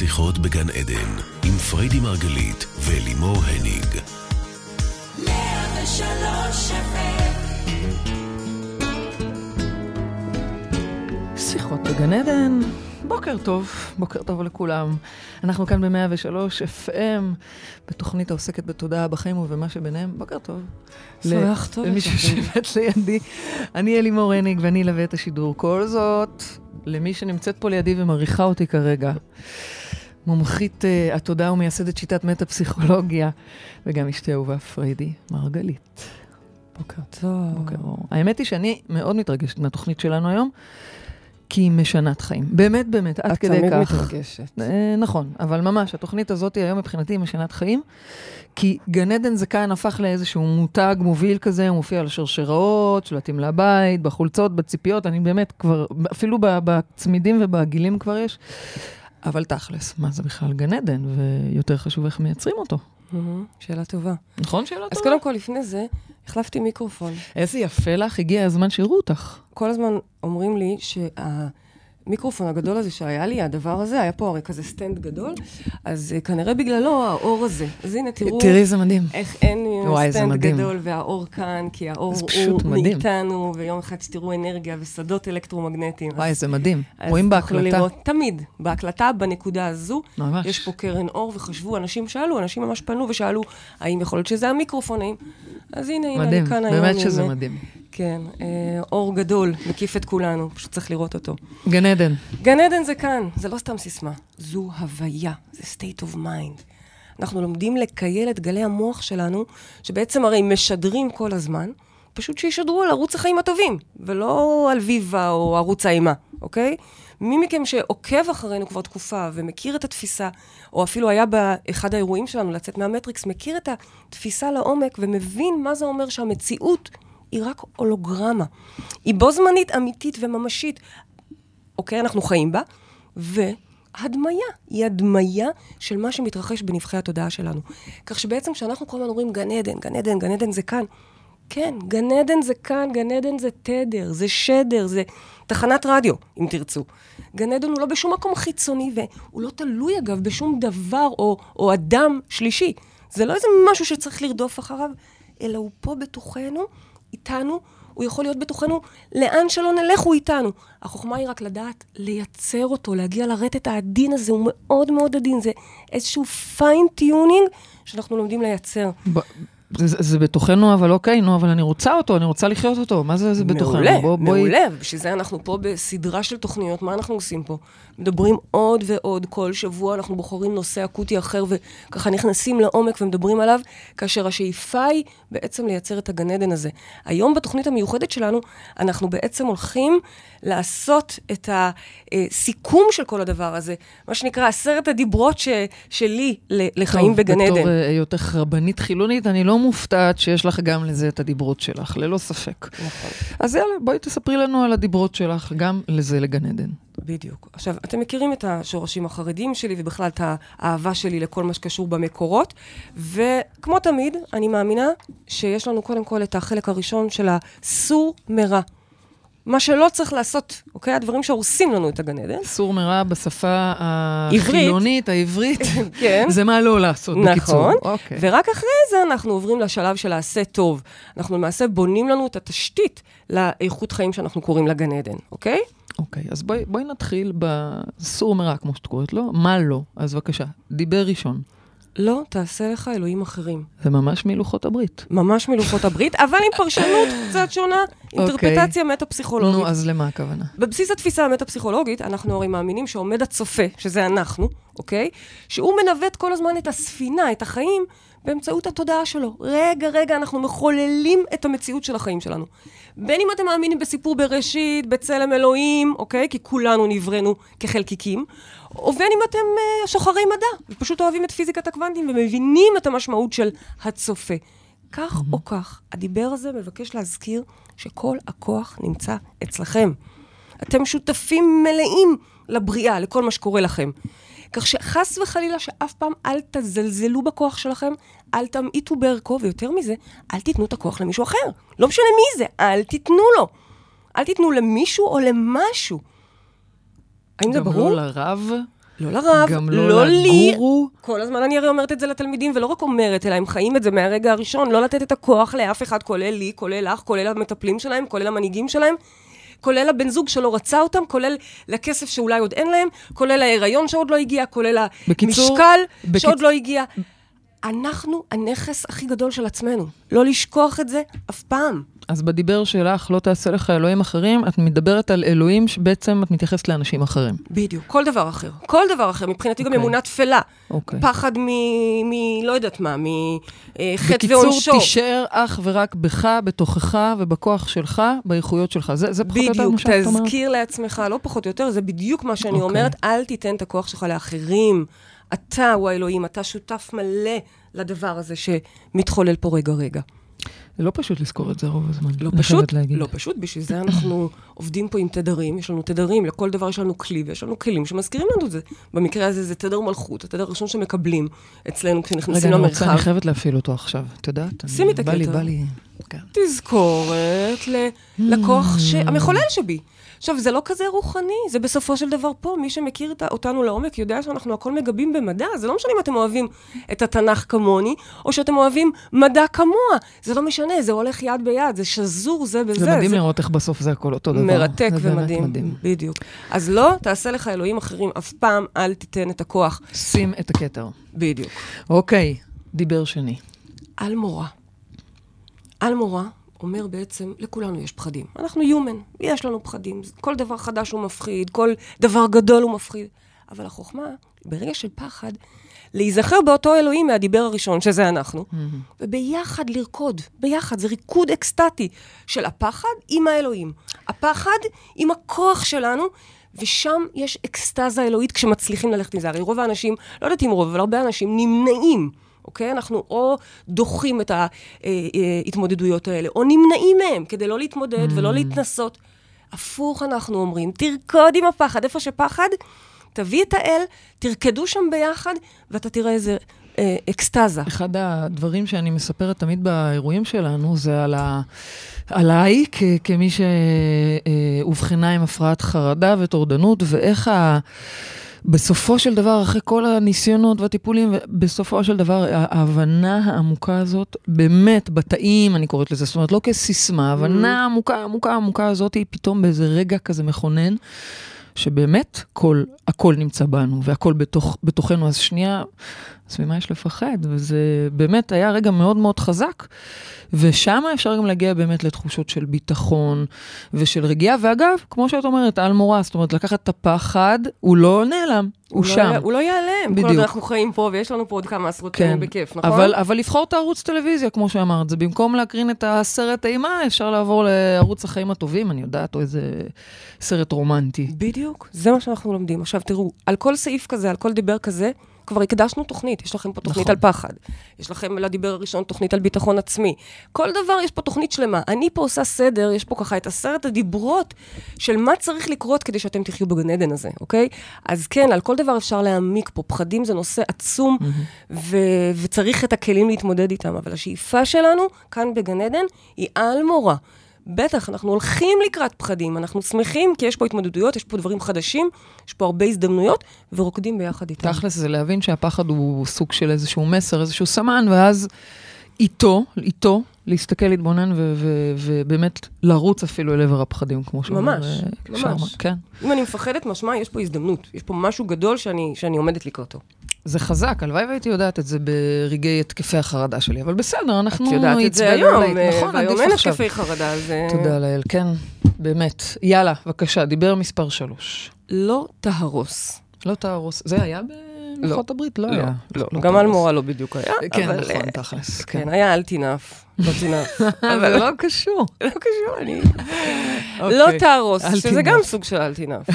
שיחות בגן עדן, עם פריידי מרגלית ולימור הניג. שיחות בגן עדן, בוקר טוב, בוקר טוב לכולם. אנחנו כאן ב-103 FM, בתוכנית העוסקת בתודעה בחיים ובמה שביניהם. בוקר טוב. שמח טוב. למישהו שיבת לידי. אני אלימור הניג ואני אלווה את השידור. כל זאת, למי שנמצאת פה לידי ומעריכה אותי כרגע. מומחית uh, התודעה ומייסדת שיטת מטה-פסיכולוגיה, וגם אשתי אהובה פריידי מרגלית. בוקר טוב. בוקר אור. האמת היא שאני מאוד מתרגשת מהתוכנית שלנו היום, כי היא משנת חיים. באמת, באמת, עד כדי כך. את תמיד מתרגשת. אה, נכון, אבל ממש, התוכנית הזאת היום מבחינתי היא משנת חיים, כי גן עדן זה כאן הפך לאיזשהו מותג מוביל כזה, הוא מופיע על השרשראות, שלטים לבית, בחולצות, בציפיות, אני באמת כבר, אפילו בצמידים ובגילים כבר יש. אבל תכלס, מה זה בכלל גן עדן, ויותר חשוב איך מייצרים אותו. מהמם, שאלה טובה. נכון שאלה אז טובה? קודם כל, לפני זה, החלפתי מיקרופון. איזה יפה לך, הגיע הזמן שיראו אותך. כל הזמן אומרים לי שהמיקרופון הגדול הזה שהיה לי, הדבר הזה, היה פה הרי כזה סטנד גדול, אז אה, כנראה בגללו האור הזה. אז הנה, תראו תראי איזה מדהים. איך אין וואי, זה סטנד. גדול והאור כאן, כי האור הוא מדהים. מאיתנו, ויום אחד שתראו אנרגיה ושדות אלקטרומגנטיים. וואי, זה מדהים. רואים בהקלטה. לראות, תמיד, בהקלטה, בנקודה הזו, ממש. יש פה קרן אור, וחשבו, אנשים שאלו, אנשים ממש פנו ושאלו, האם יכול להיות שזה המיקרופון, האם... אז הנה, הנה, מדהים, אני כאן היום. באמת עם, שזה אה, מדהים. כן, אה, אור גדול, מקיף את כולנו, פשוט צריך לראות אותו. גן עדן. גן עדן זה כאן, זה לא סתם סיסמה, זו הוויה, זה state of mind. אנחנו לומדים לקייל את גלי המוח שלנו, שבעצם הרי משדרים כל הזמן, פשוט שישדרו על ערוץ החיים הטובים, ולא על ויבה או ערוץ האימה, אוקיי? מי מכם שעוקב אחרינו כבר תקופה ומכיר את התפיסה, או אפילו היה באחד האירועים שלנו לצאת מהמטריקס, מכיר את התפיסה לעומק ומבין מה זה אומר שהמציאות היא רק הולוגרמה. היא בו זמנית אמיתית וממשית. אוקיי? אנחנו חיים בה, והדמיה, היא הדמיה של מה שמתרחש בנבחי התודעה שלנו. כך שבעצם כשאנחנו כל הזמן אומרים גן עדן, גן עדן, גן עדן זה כאן, כן, גן עדן זה כאן, גן עדן זה תדר, זה שדר, זה תחנת רדיו, אם תרצו. גן עדן הוא לא בשום מקום חיצוני, והוא לא תלוי, אגב, בשום דבר או, או אדם שלישי. זה לא איזה משהו שצריך לרדוף אחריו, אלא הוא פה בתוכנו, איתנו, הוא יכול להיות בתוכנו, לאן שלא נלך הוא איתנו. החוכמה היא רק לדעת לייצר אותו, להגיע לרטט העדין הזה, הוא מאוד מאוד עדין, זה איזשהו fine tuning שאנחנו לומדים לייצר. ב- זה, זה בתוכנו, אבל אוקיי, נו, אבל אני רוצה אותו, אני רוצה לחיות אותו. מה זה, זה בתוכנו? מעולה, בוא- בואי- מעולה. בשביל זה אנחנו פה בסדרה של תוכניות. מה אנחנו עושים פה? מדברים עוד ועוד. כל שבוע אנחנו בוחרים נושא אקוטי אחר, וככה נכנסים לעומק ומדברים עליו, כאשר השאיפה היא בעצם לייצר את הגן עדן הזה. היום בתוכנית המיוחדת שלנו, אנחנו בעצם הולכים לעשות את הסיכום של כל הדבר הזה. מה שנקרא עשרת הדיברות ש, שלי לחיים טוב, בגן עדן. בתור אה, היותך רבנית חילונית, אני לא מופתעת שיש לך גם לזה את הדיברות שלך, ללא ספק. נכון. אז יאללה, בואי תספרי לנו על הדיברות שלך, גם לזה לגן עדן. בדיוק. עכשיו, אתם מכירים את השורשים החרדיים שלי, ובכלל את האהבה שלי לכל מה שקשור במקורות, וכמו תמיד, אני מאמינה שיש לנו קודם כל את החלק הראשון של הסור מרע. מה שלא צריך לעשות, אוקיי? הדברים שהורסים לנו את הגן עדן. סור מרע בשפה. החילונית, העברית, כן. זה מה לא לעשות, בקיצור. נכון, אוקיי. ורק אחרי זה אנחנו עוברים לשלב של העשה טוב. אנחנו למעשה בונים לנו את התשתית לאיכות חיים שאנחנו קוראים לה גן עדן, אוקיי? אוקיי, אז בואי, בואי נתחיל בסור מרע, כמו שאת קוראת לו. מה לא? אז בבקשה, דיבר ראשון. לא תעשה לך אלוהים אחרים. זה ממש מלוחות הברית. ממש מלוחות הברית, אבל עם פרשנות קצת שונה, אינטרפטציה נו, מטה-פסיכולוגית. אז למה הכוונה? בבסיס התפיסה המטה-פסיכולוגית, אנחנו הרי מאמינים שעומד הצופה, שזה אנחנו, אוקיי? שהוא מנווט כל הזמן את הספינה, את החיים, באמצעות התודעה שלו. רגע, רגע, אנחנו מחוללים את המציאות של החיים שלנו. בין אם אתם מאמינים בסיפור בראשית, בצלם אלוהים, אוקיי? כי כולנו נבראנו כחלקיקים, או בין אם אתם uh, שוחרי מדע, ופשוט אוהבים את פיזיקת הקוונטים ומבינים את המשמעות של הצופה. כך או כך, הדיבר הזה מבקש להזכיר שכל הכוח נמצא אצלכם. אתם שותפים מלאים לבריאה, לכל מה שקורה לכם. כך שחס וחלילה שאף פעם אל תזלזלו בכוח שלכם, אל תמעיטו בערכו, ויותר מזה, אל תיתנו את הכוח למישהו אחר. לא משנה מי זה, אל תיתנו לו. אל תיתנו למישהו או למשהו. האם זה גם ברור? לא לרב, לא לרב, גם לא, לא לי. לגורו. כל הזמן אני הרי אומרת את זה לתלמידים, ולא רק אומרת, אלא הם חיים את זה מהרגע הראשון, לא לתת את הכוח לאף אחד, כולל לי, כולל לך, כולל המטפלים שלהם, כולל המנהיגים שלהם. כולל הבן זוג שלא רצה אותם, כולל לכסף שאולי עוד אין להם, כולל ההיריון שעוד לא הגיע, כולל בקיצור, המשקל בקיצ- שעוד לא הגיע. אנחנו הנכס הכי גדול של עצמנו. לא לשכוח את זה אף פעם. אז בדיבר שלך, לא תעשה לך אלוהים אחרים, את מדברת על אלוהים שבעצם את מתייחסת לאנשים אחרים. בדיוק. כל דבר אחר. כל דבר אחר. מבחינתי גם אוקיי. אמונה תפלה. אוקיי. פחד מ... מ... לא יודעת מה, מחטא בקיצור, ועונשו. תישאר אך ורק בך, בתוכך ובכוח שלך, באיכויות שלך. זה, זה פחות או יותר בדיוק, מה שאת אומרת? תזכיר לעצמך, לא פחות או יותר, זה בדיוק מה שאני אוקיי. אומרת, אל תיתן את הכוח שלך לאחרים. אתה הוא האלוהים, אתה שותף מלא לדבר הזה שמתחולל פה רגע-רגע. זה לא פשוט לזכור את זה רוב הזמן. לא פשוט. לא פשוט, בשביל זה אנחנו עובדים פה עם תדרים, יש לנו תדרים, לכל דבר יש לנו כלי, ויש לנו כלים שמזכירים לנו את זה. במקרה הזה זה תדר מלכות, התדר הראשון שמקבלים אצלנו רגע, כשנכנסים למרחב. אני חייבת להפעיל אותו עכשיו, את יודעת? שימי את בא לי, הקטע. בא לי... כן. תזכורת ל- לכוח ש... המחולל שבי. עכשיו, זה לא כזה רוחני, זה בסופו של דבר פה. מי שמכיר אותנו לעומק יודע שאנחנו הכל מגבים במדע. זה לא משנה אם אתם אוהבים את התנ"ך כמוני, או שאתם אוהבים מדע כמוה. זה לא משנה, זה הולך יד ביד, זה שזור זה בזה. זה מדהים לראות איך בסוף זה הכל אותו דבר. מרתק זה ומדהים. מדהים. בדיוק. אז לא, תעשה לך אלוהים אחרים, אף פעם אל תיתן את הכוח. שים את הכתר. בדיוק. אוקיי, דיבר שני. על מורה. על מורה אומר בעצם, לכולנו יש פחדים. אנחנו human, יש לנו פחדים. כל דבר חדש הוא מפחיד, כל דבר גדול הוא מפחיד. אבל החוכמה, ברגע של פחד, להיזכר באותו אלוהים מהדיבר הראשון, שזה אנחנו, וביחד לרקוד, ביחד, זה ריקוד אקסטטי של הפחד עם האלוהים. הפחד עם הכוח שלנו, ושם יש אקסטזה אלוהית כשמצליחים ללכת מזה. הרי רוב האנשים, לא יודעת אם רוב, אבל הרבה אנשים נמנעים. אוקיי? אנחנו או דוחים את ההתמודדויות האלה, או נמנעים מהם כדי לא להתמודד ולא להתנסות. הפוך אנחנו אומרים, תרקוד עם הפחד. איפה שפחד, תביא את האל, תרקדו שם ביחד, ואתה תראה איזה אה, אקסטזה. אחד הדברים שאני מספרת תמיד באירועים שלנו, זה על ה... עליי, כ- כמי שאובחנה עם הפרעת חרדה וטורדנות, ואיך ה... בסופו של דבר, אחרי כל הניסיונות והטיפולים, בסופו של דבר, ההבנה העמוקה הזאת, באמת, בתאים, אני קוראת לזה, זאת אומרת, לא כסיסמה, ההבנה העמוקה, עמוקה, עמוקה הזאת, היא פתאום באיזה רגע כזה מכונן, שבאמת כל, הכל נמצא בנו, והכל בתוך, בתוכנו, אז שנייה, אז ממה יש לפחד? וזה באמת היה רגע מאוד מאוד חזק, ושם אפשר גם להגיע באמת לתחושות של ביטחון ושל רגיעה, ואגב, כמו שאת אומרת, על מורה, זאת אומרת, לקחת את הפחד, הוא לא נעלם, הוא, לא שם. י- הוא לא ייעלם. כל בדיוק. עוד אנחנו חיים פה, ויש לנו פה עוד כמה עשרות כן, שנים בכיף, נכון? אבל, אבל לבחור את הערוץ טלוויזיה, כמו שאמרת, זה במקום להקרין את הסרט אימה, אפשר לעבור לערוץ החיים הטובים, אני יודעת, או איזה סרט רומנטי. בדיוק, זה מה שאנחנו לומדים. עכשיו תראו, על כל סעיף כזה, על כל דיבר כזה, כבר הקדשנו תוכנית. יש לכם פה תוכנית נכון. על פחד. יש לכם לדיבר הראשון תוכנית על ביטחון עצמי. כל דבר, יש פה תוכנית שלמה. אני פה עושה סדר, יש פה ככה את עשרת הדיברות של מה צריך לקרות כדי שאתם תחיו בגן עדן הזה, אוקיי? אז כן, על כל דבר אפשר להעמיק פה. פחדים זה נושא עצום, ו- וצריך את הכלים להתמודד איתם. אבל השאיפה שלנו, כאן בגן עדן, היא על מורה. בטח, אנחנו הולכים לקראת פחדים, אנחנו שמחים כי יש פה התמודדויות, יש פה דברים חדשים, יש פה הרבה הזדמנויות, ורוקדים ביחד איתם. תכלס זה להבין שהפחד הוא סוג של איזשהו מסר, איזשהו סמן, ואז איתו, איתו, להסתכל, להתבונן ו- ו- ובאמת לרוץ אפילו אל עבר הפחדים, כמו שאומר ממש, אה, ממש. שרמן. כן. אם אני מפחדת, משמע, יש פה הזדמנות. יש פה משהו גדול שאני, שאני עומדת לקראתו. זה חזק, הלוואי והייתי יודעת את זה ברגעי התקפי החרדה שלי, אבל בסדר, אנחנו את יודעת את זה היום. אה, נכון, והיום עדיף אין עכשיו. התקפי חרדה, אז... אה, תודה לאל, כן, באמת. יאללה, בבקשה, דיבר מספר שלוש. לא תהרוס. לא תהרוס. זה היה בלוחות הברית? לא היה. לא, לא גם על תהרוס. מורה לא בדיוק היה, כן, אבל... נכון, אה, תכלס. כן, כן. היה אל תינף, לא תינף. זה לא קשור. לא קשור, אני... אוקיי. לא תהרוס, אל שזה גם. סוג של אל תינף.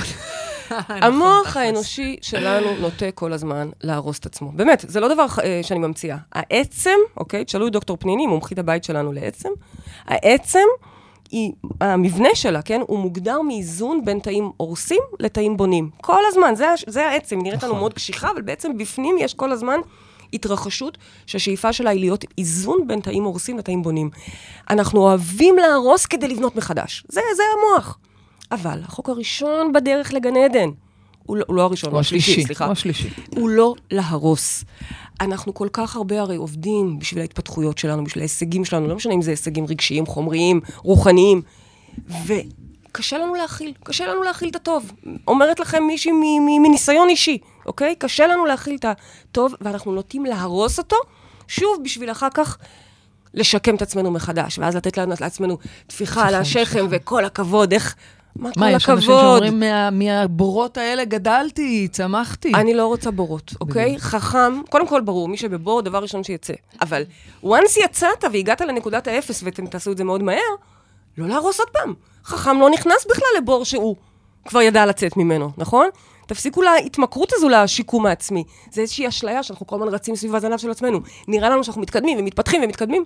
נכון, המוח האנושי שלנו נוטה כל הזמן להרוס את עצמו. באמת, זה לא דבר אה, שאני ממציאה. העצם, אוקיי, תשאלו את דוקטור פניני, מומחית הבית שלנו לעצם, העצם, היא, המבנה שלה, כן, הוא מוגדר מאיזון בין תאים הורסים לתאים בונים. כל הזמן, זה, זה העצם, נראית לנו נכון. מאוד קשיחה, אבל בעצם בפנים יש כל הזמן התרחשות שהשאיפה שלה היא להיות איזון בין תאים הורסים לתאים בונים. אנחנו אוהבים להרוס כדי לבנות מחדש. זה, זה המוח. אבל החוק הראשון בדרך לגן עדן הוא לא, הוא לא הראשון, הוא השלישי, סליחה. הוא השלישי. הוא לא להרוס. אנחנו כל כך הרבה הרי עובדים בשביל ההתפתחויות שלנו, בשביל ההישגים שלנו, לא משנה אם זה הישגים רגשיים, חומריים, רוחניים, וקשה לנו להכיל, קשה לנו להכיל את הטוב. אומרת לכם מישהי מניסיון אישי, אוקיי? קשה לנו להכיל את הטוב, ואנחנו נוטים להרוס אותו, שוב, בשביל אחר כך לשקם את עצמנו מחדש, ואז לתת לנו לעצמנו טפיחה על השכם, וכל הכבוד, איך... מה כל מה, יש אנשים הכבוד? שאומרים, "מה- מהבורות האלה גדלתי, צמחתי. אני לא רוצה בורות, אוקיי? חכם, קודם כל ברור, מי שבבור, דבר ראשון שיצא. אבל once יצאת והגעת לנקודת האפס, ואתם תעשו את זה מאוד מהר, לא להרוס עוד פעם. חכם לא נכנס בכלל לבור שהוא כבר ידע לצאת ממנו, נכון? תפסיקו להתמכרות הזו לשיקום העצמי. זה איזושהי אשליה שאנחנו כל הזמן רצים סביב הזנב של עצמנו. נראה לנו שאנחנו מתקדמים ומתפתחים ומתקדמים.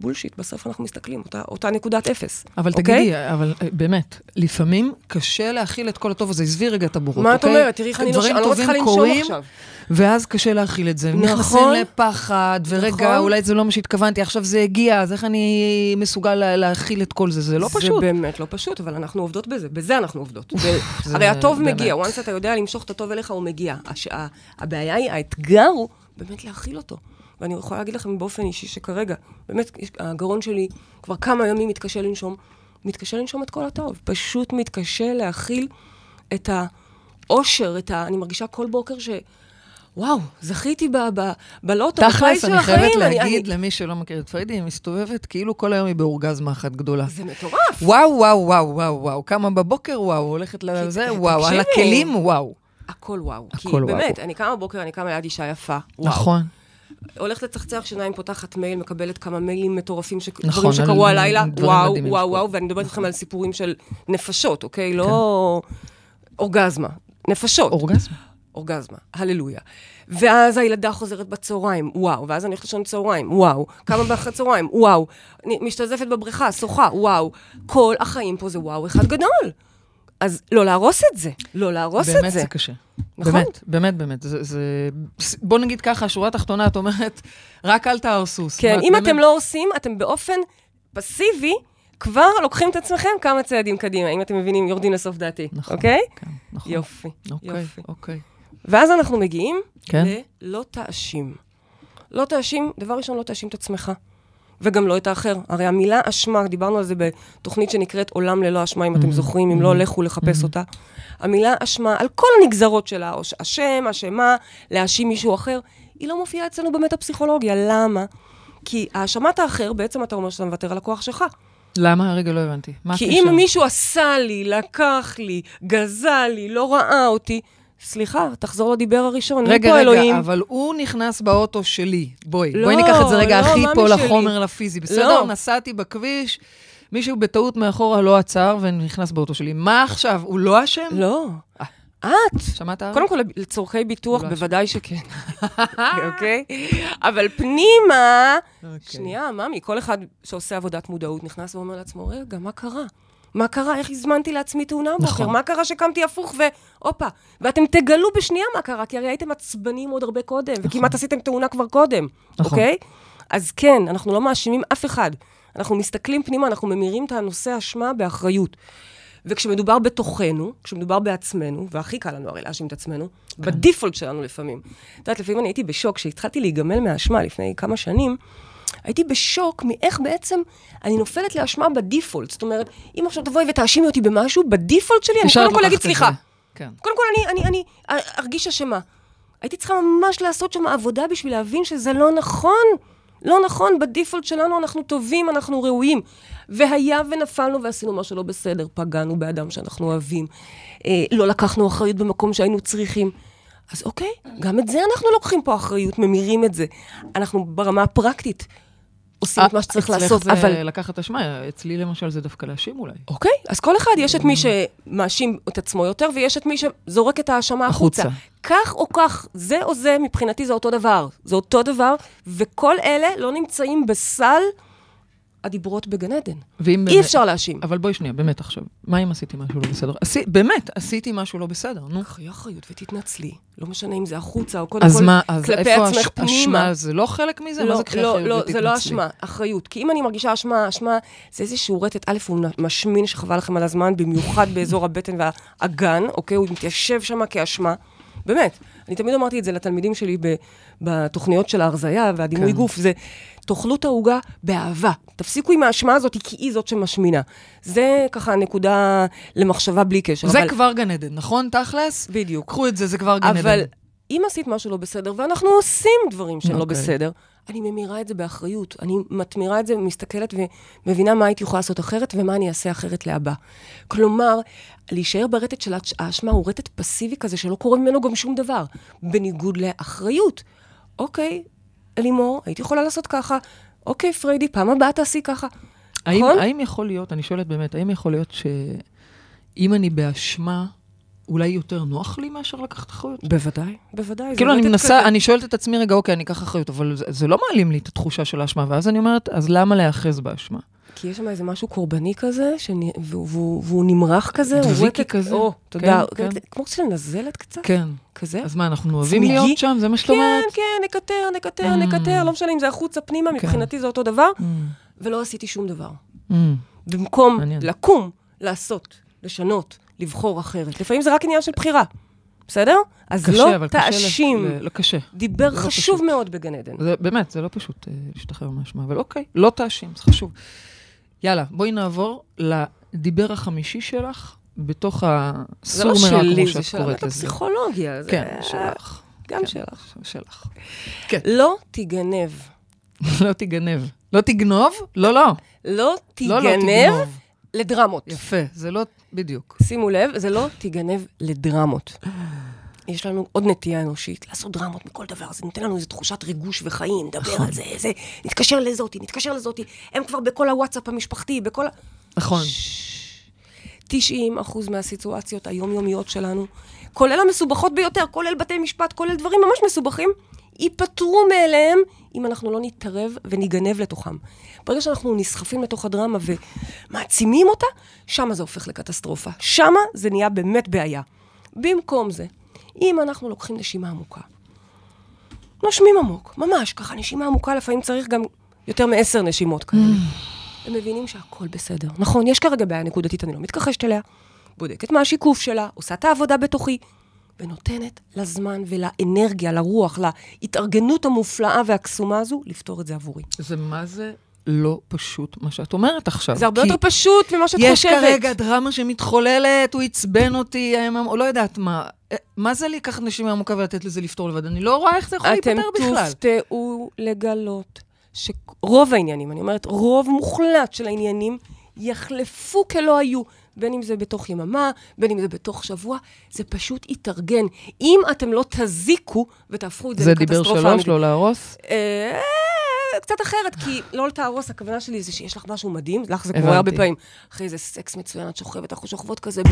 בולשיט, בסוף אנחנו מסתכלים, אותה, אותה נקודת אפס. אבל אוקיי? תגידי, אבל אה, באמת, לפעמים קשה להכיל את כל הטוב הזה. עזבי רגע את הבורות, מה את אוקיי? אומרת? תראי איך אני לא- לא טובים לנשום קורים, עכשיו. ואז קשה להכיל את זה. נכון. נכנסים לפחד, ורגע, נכון. אולי זה לא מה שהתכוונתי, עכשיו זה הגיע, אז איך אני מסוגל לה- להכיל את כל זה? זה לא פשוט. זה באמת לא פשוט, אבל אנחנו עובדות בזה, בזה אנחנו עובדות. ו- זה הרי הטוב באמת. מגיע, once אתה יודע למשוך את הטוב אליך, הוא מגיע. הש- הבעיה היא, האתגר הוא באמת להכיל אותו. ואני יכולה להגיד לכם באופן אישי שכרגע, באמת, הגרון שלי כבר כמה ימים מתקשה לנשום, מתקשה לנשום את כל הטוב. פשוט מתקשה להכיל את האושר, את ה... אני מרגישה כל בוקר ש... וואו, זכיתי ב- ב- בלוטו, בפיס תכלס, של אני חייבת החיים. להגיד אני- למי שלא מכיר את פריידי, היא מסתובבת כאילו כל היום היא באורגזמה אחת גדולה. זה מטורף. וואו, וואו, וואו, וואו, וואו, קמה בבוקר, וואו, הולכת לזה, וואו, על. הכלים, וואו. הכל וואו. כי הכל וואו. באמת, אני קמה בבוקר, אני קמה ליד אישה יפה. וואו. נכון. הולכת לצחצח שיניים, פותחת מייל, מקבלת כמה מיילים מטורפים, ש... נכון, דברים שקרו על הלילה, דברים וואו, וואו, שקרו. וואו, ואני מדברת איתכם על סיפורים של נפשות, אוקיי? לא אורגזמה, נפשות. אורגזמה. אורגזמה, הללויה. ואז הילדה חוזרת בצהריים, וואו, ואז אני הולכת לישון צהריים, וואו, קמה באחרי צהריים, וואו, משתזפת בבריכה, שוחה, וואו. כל החיים פה זה וואו אחד גדול. אז לא להרוס את זה, לא להרוס את באמת זה. זה קשה. נכון. באמת, באמת, באמת. זה, זה... בוא נגיד ככה, שורה תחתונה, את אומרת, רק אל תהרסו. כן, אם באמת- אתם לא עושים, אתם באופן פסיבי כבר לוקחים את עצמכם כמה צעדים קדימה, אם אתם מבינים, יורדים לסוף דעתי, נכון, אוקיי? כן, נכון. יופי, אוקיי, יופי. אוקיי. ואז אנחנו מגיעים כן. ללא תאשים. לא תאשים, דבר ראשון, לא תאשים את עצמך. וגם לא את האחר. הרי המילה אשמה, דיברנו על זה בתוכנית שנקראת עולם ללא אשמה, אם Mm-hmm. אתם זוכרים, אם לא, לכו לחפש אותה. המילה אשמה, על כל הנגזרות שלה, או אשם, אשמה, להאשים מישהו אחר, היא לא מופיעה אצלנו באמת הפסיכולוגיה. למה? כי האשמת האחר, בעצם אתה אומר שאתה מוותר על הכוח שלך. למה? רגע, לא הבנתי. מה כי הקשר? אם מישהו עשה לי, לקח לי, גזל לי, לא ראה אותי, סליחה, תחזור לדיבר הראשון, מי רגע, פה רגע, אלוהים? אבל הוא נכנס באוטו שלי. בואי, לא, בואי ניקח את זה רגע לא, הכי מה פה משלי? לחומר, לפיזי. בסדר? לא. נסעתי בכביש, מישהו בטעות מאחורה לא עצר ונכנס באוטו שלי. מה עכשיו? הוא לא אשם? לא. את. שמעת? קודם כל, לצורכי ביטוח, לא בוודאי שכן. אוקיי? אבל פנימה, אוקיי. שנייה, ממי, כל אחד שעושה עבודת מודעות נכנס ואומר לעצמו, רגע, מה קרה? מה קרה? איך הזמנתי לעצמי תאונה בוקר? נכון. מה קרה שקמתי הפוך והופה? ואתם תגלו בשנייה מה קרה, כי הרי הייתם עצבנים עוד הרבה קודם, וכמעט עשיתם תאונה כבר קודם, נכון. אוקיי? אז כן, אנחנו לא מאשימים אף אחד. אנחנו מסתכלים פנימה, אנחנו ממירים את הנושא אשמה באחריות. וכשמדובר בתוכנו, כשמדובר בעצמנו, והכי קל לנו הרי להאשים את עצמנו, כן. בדיפולט שלנו לפעמים. את יודעת, לפעמים אני הייתי בשוק, כשהתחלתי להיגמל מהאשמה לפני כמה שנים, הייתי בשוק מאיך בעצם אני נופלת לאשמה בדיפולט. זאת אומרת, אם עכשיו תבואי ותאשימי אותי במשהו, בדיפולט שלי, אני קודם כל אגיד. סליחה. כן. קודם כל, אני, אני, אני ארגיש אשמה. הייתי צריכה ממש לעשות שם עבודה בשביל להבין שזה לא נכון. לא נכון, בדיפולט שלנו אנחנו טובים, אנחנו ראויים. והיה ונפלנו ועשינו משהו לא בסדר, פגענו באדם שאנחנו אוהבים, אה, לא לקחנו אחריות במקום שהיינו צריכים. אז אוקיי, גם את זה אנחנו לוקחים פה אחריות, ממירים את זה. אנחנו ברמה הפרקטית עושים את מה שצריך לעשות, אצלך אבל... זה לקחת אשמה, אצלי למשל זה דווקא להאשים אולי. אוקיי, אז כל אחד, יש את מי שמאשים את עצמו יותר, ויש את מי שזורק את האשמה החוצה. החוצה. כך או כך, זה או זה, מבחינתי זה אותו דבר. זה אותו דבר, וכל אלה לא נמצאים בסל הדיברות בגן עדן. ואם אי באמת- אפשר להאשים. אבל בואי שנייה, באמת עכשיו. מה אם עשיתי משהו לא בסדר? עשי, באמת, עשיתי משהו לא בסדר, נו. קחי אחריות ותתנצלי. לא משנה אם זה החוצה, או קודם אז כל מה, אז כלפי איפה עצמך הש- פנימה. אשמה? זה לא חלק מזה? מה לא, זה קחי לא, אחריות לא, ותתנצלי? זה לא אשמה, אחריות. כי אם אני מרגישה אשמה, אשמה זה איזשהו רטט, א', הוא משמין שחבל לכם על הזמן, במיוחד באזור הבטן והאגן, אוקיי? הוא מתיישב שם כאשמה. באמת, אני תמיד אמרתי את זה לתלמידים שלי בתוכניות של ההרזייה והדימוי כן. גוף, זה תאכלו את העוגה באהבה. תפסיקו עם האשמה הזאת, כי היא זאת שמשמינה. זה ככה נקודה למחשבה בלי קשר. זה אבל- כבר גן עדן, נכון? תכלס? בדיוק. קחו את זה, זה כבר גן עדן. אבל אם עשית משהו לא בסדר, ואנחנו עושים דברים שהם לא אוקיי. בסדר, אני ממירה את זה באחריות. אני מתמירה את זה, מסתכלת ומבינה מה הייתי יכולה לעשות אחרת ומה אני אעשה אחרת להבא. כלומר, להישאר ברטט של האש- האשמה הוא רטט פסיבי כזה שלא קורה ממנו גם שום דבר, בניגוד לאחריות. אוקיי, אלימור, הייתי יכולה לעשות ככה. אוקיי, פריידי, פעם הבאה תעשי ככה. האם, נכון? האם יכול להיות, אני שואלת באמת, האם יכול להיות שאם אני באשמה, אולי יותר נוח לי מאשר לקחת אחריות? בוודאי, בוודאי. כאילו, אני מנסה, כזה. אני שואלת את עצמי, רגע, אוקיי, אני אקח אחריות, אבל זה, זה לא מעלים לי את התחושה של האשמה, ואז אני אומרת, אז למה להיאחז באשמה? כי יש שם איזה משהו קורבני כזה, שאני, והוא, והוא, והוא נמרח כזה, הוא דביקי כזה. או, תודה. כן, כן. כמו של נזלת קצת, כן. כזה. אז מה, אנחנו אוהבים צמיגי? להיות שם? זה מה שאת כן, אומרת? כן, נקטר, נקטר, Mm. נקטר, לא משנה אם זה החוצה, פנימה, מבחינתי זה אותו דבר, Mm, ולא עשיתי שום דבר. mm. במקום מעניין. לקום, לעשות, לשנות, לבחור אחרת. לפעמים זה רק עניין של בחירה, בסדר? אז קשה, לא קשה. תאשים. ל- לא קשה. דיבר לא חשוב פשוט. מאוד בגן עדן. זה באמת, זה לא פשוט אה, להשתחרר מהאשמה, אבל אוקיי, לא תאשים, זה חשוב. יאללה, בואי נעבור לדיבר החמישי שלך, בתוך זה לא הסור מרע, שלי, כמו זה שאת של קוראת לזה. הפסיכולוגיה. זה- כן, שלך. גם כן, שלך. שלך. לא תיגנב. לא תגנב. לא תגנוב? לא, לא. לא לא, לא תיגנב תגנוב. לדרמות. יפה, זה לא, בדיוק. שימו לב, זה לא תיגנב לדרמות. יש לנו עוד נטייה אנושית לעשות דרמות מכל דבר, זה נותן לנו איזו תחושת ריגוש וחיים, נדבר על זה, זה, נתקשר לזאתי, נתקשר לזאתי, הם כבר בכל הוואטסאפ המשפחתי, בכל ה... נכון. 90 אחוז מהסיטואציות היומיומיות שלנו, כולל המסובכות ביותר, כולל בתי משפט, כולל דברים ממש מסובכים, ייפתרו מאליהם אם אנחנו לא נתערב וניגנב לתוכם. ברגע שאנחנו נסחפים לתוך הדרמה ומעצימים אותה, שמה זה הופך לקטסטרופה. שמה זה נהיה באמת בעיה. במקום זה, אם אנחנו לוקחים נשימה עמוקה, נושמים עמוק, ממש, ככה נשימה עמוקה, לפעמים צריך גם יותר מעשר נשימות כאלה. הם מבינים שהכל בסדר. נכון, יש כרגע בעיה נקודתית, אני לא מתכחשת אליה, בודקת מה השיקוף שלה, עושה את העבודה בתוכי, ונותנת לזמן ולאנרגיה, לרוח, להתארגנות המופלאה והקסומה הזו, לפתור את זה עבורי. זה מה זה לא פשוט מה שאת אומרת עכשיו. זה הרבה יותר פשוט ממה שאת יש חושבת. כרגע דרמה שמתחוללת, הוא עצבן אותי, או לא יודעת מה. אה, מה זה לקחת נשימה עמוקה ולתת לזה לפתור לבד? אני לא רואה איך זה יכול אתם להיפתר בכלל. תופתעו לגלות שרוב העניינים, אני אומרת, רוב מוחלט של העניינים יחלפו כלא היו. בין אם זה בתוך יממה, בין אם זה בתוך שבוע, זה פשוט יתארגן. אם אתם לא תזיקו ותהפכו את זה זה לקטסטרופה דיבר שלוש. לא להרוס? אה, קצת אחרת, כי לא לתהרוס, הכוונה שלי זה שיש לך משהו מדהים, לך זה. קורה הרבה פעמים. אחרי איזה סקס מצוין, את שוכבת, אנחנו שוכבות כזה ב...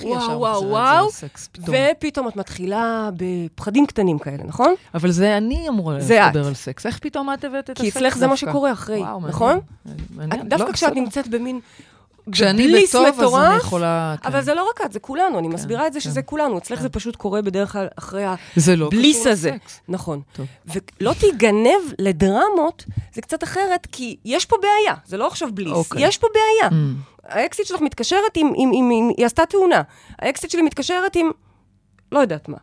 וואו, וואו, זה וואו? ופתאום את מתחילה בפחדים קטנים כאלה, נכון? אבל זה אני אמורה זה לדבר. על סקס. איך פתאום את הבאת את הסקס כי? אצלך זה מה שקורה אחרי. נכון? דווקא לא, כשאת. נמצאת במין... כשאני בטוב, אז אני מטורף, יכולה... כן. אבל זה לא רק את, זה כולנו, אני מסבירה את זה כן, שזה כולנו. אצלך זה פשוט קורה בדרך כלל אחרי לא הבליס קשור הזה. לסקס. נכון. טוב. ולא תיגנב לדרמות, זה קצת אחרת, כי יש פה בעיה, זה לא עכשיו בליס, אוקיי. יש פה בעיה. Mm. האקסיט שלך מתקשרת עם, עם, עם, עם, היא עשתה תאונה. האקסיט שלי מתקשרת עם, לא יודעת מה.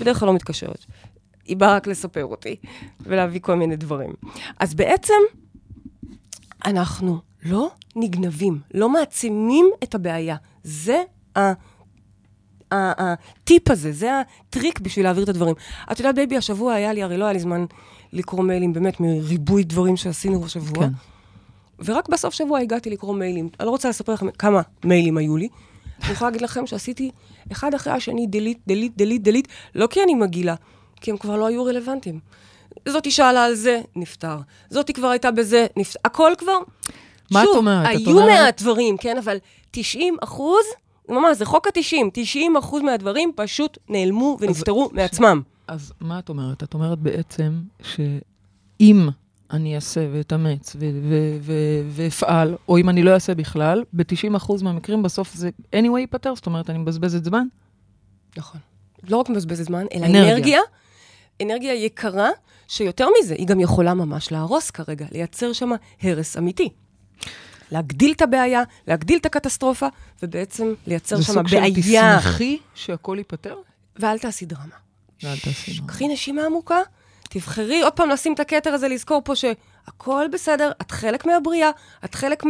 בדרך כלל לא מתקשרת. היא באה רק לספר אותי ולהביא כל מיני דברים. אז בעצם, אנחנו לא נגנבים, לא מעצימים את הבעיה. זה ה... הטיפ הזה, זה הטריק בשביל להעביר את הדברים. את יודעת, בייבי, השבוע היה לי, הרי לא היה לי זמן לקרוא מיילים, באמת, מריבוי דברים שעשינו בשבוע. כן. ורק בסוף שבוע הגעתי לקרוא מיילים. אני לא רוצה לספר לכם כמה מיילים היו לי. אני יכולה להגיד לכם שעשיתי אחד אחרי השני delete, delete, delete, delete, לא כי אני מגעילה, כי הם כבר לא היו רלוונטיים. זאתי שאלה על זה, נפתר. זאתי כבר הייתה בזה, נפתר. הכל כבר... מה את שוב, אומרת? את היו אומרת- מעט דברים, כן, אבל 90 אחוז, ממש, זה חוק ה-90, 90 אחוז מהדברים פשוט נעלמו ונפתרו מעצמם. אז מה את אומרת? את אומרת בעצם שאם אני אעשה ואתאמץ ו- ו- ו- ואפעל, או אם אני לא אעשה בכלל, ב-90% מהמקרים בסוף זה anyway ייפתר, זאת אומרת, אני מבזבזת זמן. נכון. לא רק מבזבזת זמן, אלא אנרגיה. אנרגיה. אנרגיה יקרה, שיותר מזה, היא גם יכולה ממש להרוס כרגע, לייצר שם הרס אמיתי. להגדיל את הבעיה, להגדיל את הקטסטרופה, ובעצם לייצר זה שם סוג של בעיה. תשמחי שהכל ייפתר? ואל תעשי דרמה. ואל תעשי דרמה. קחי נשימה עמוקה, תבחרי עוד פעם לשים את הכתר הזה, לזכור פה שהכל בסדר, את חלק מהבריאה, את חלק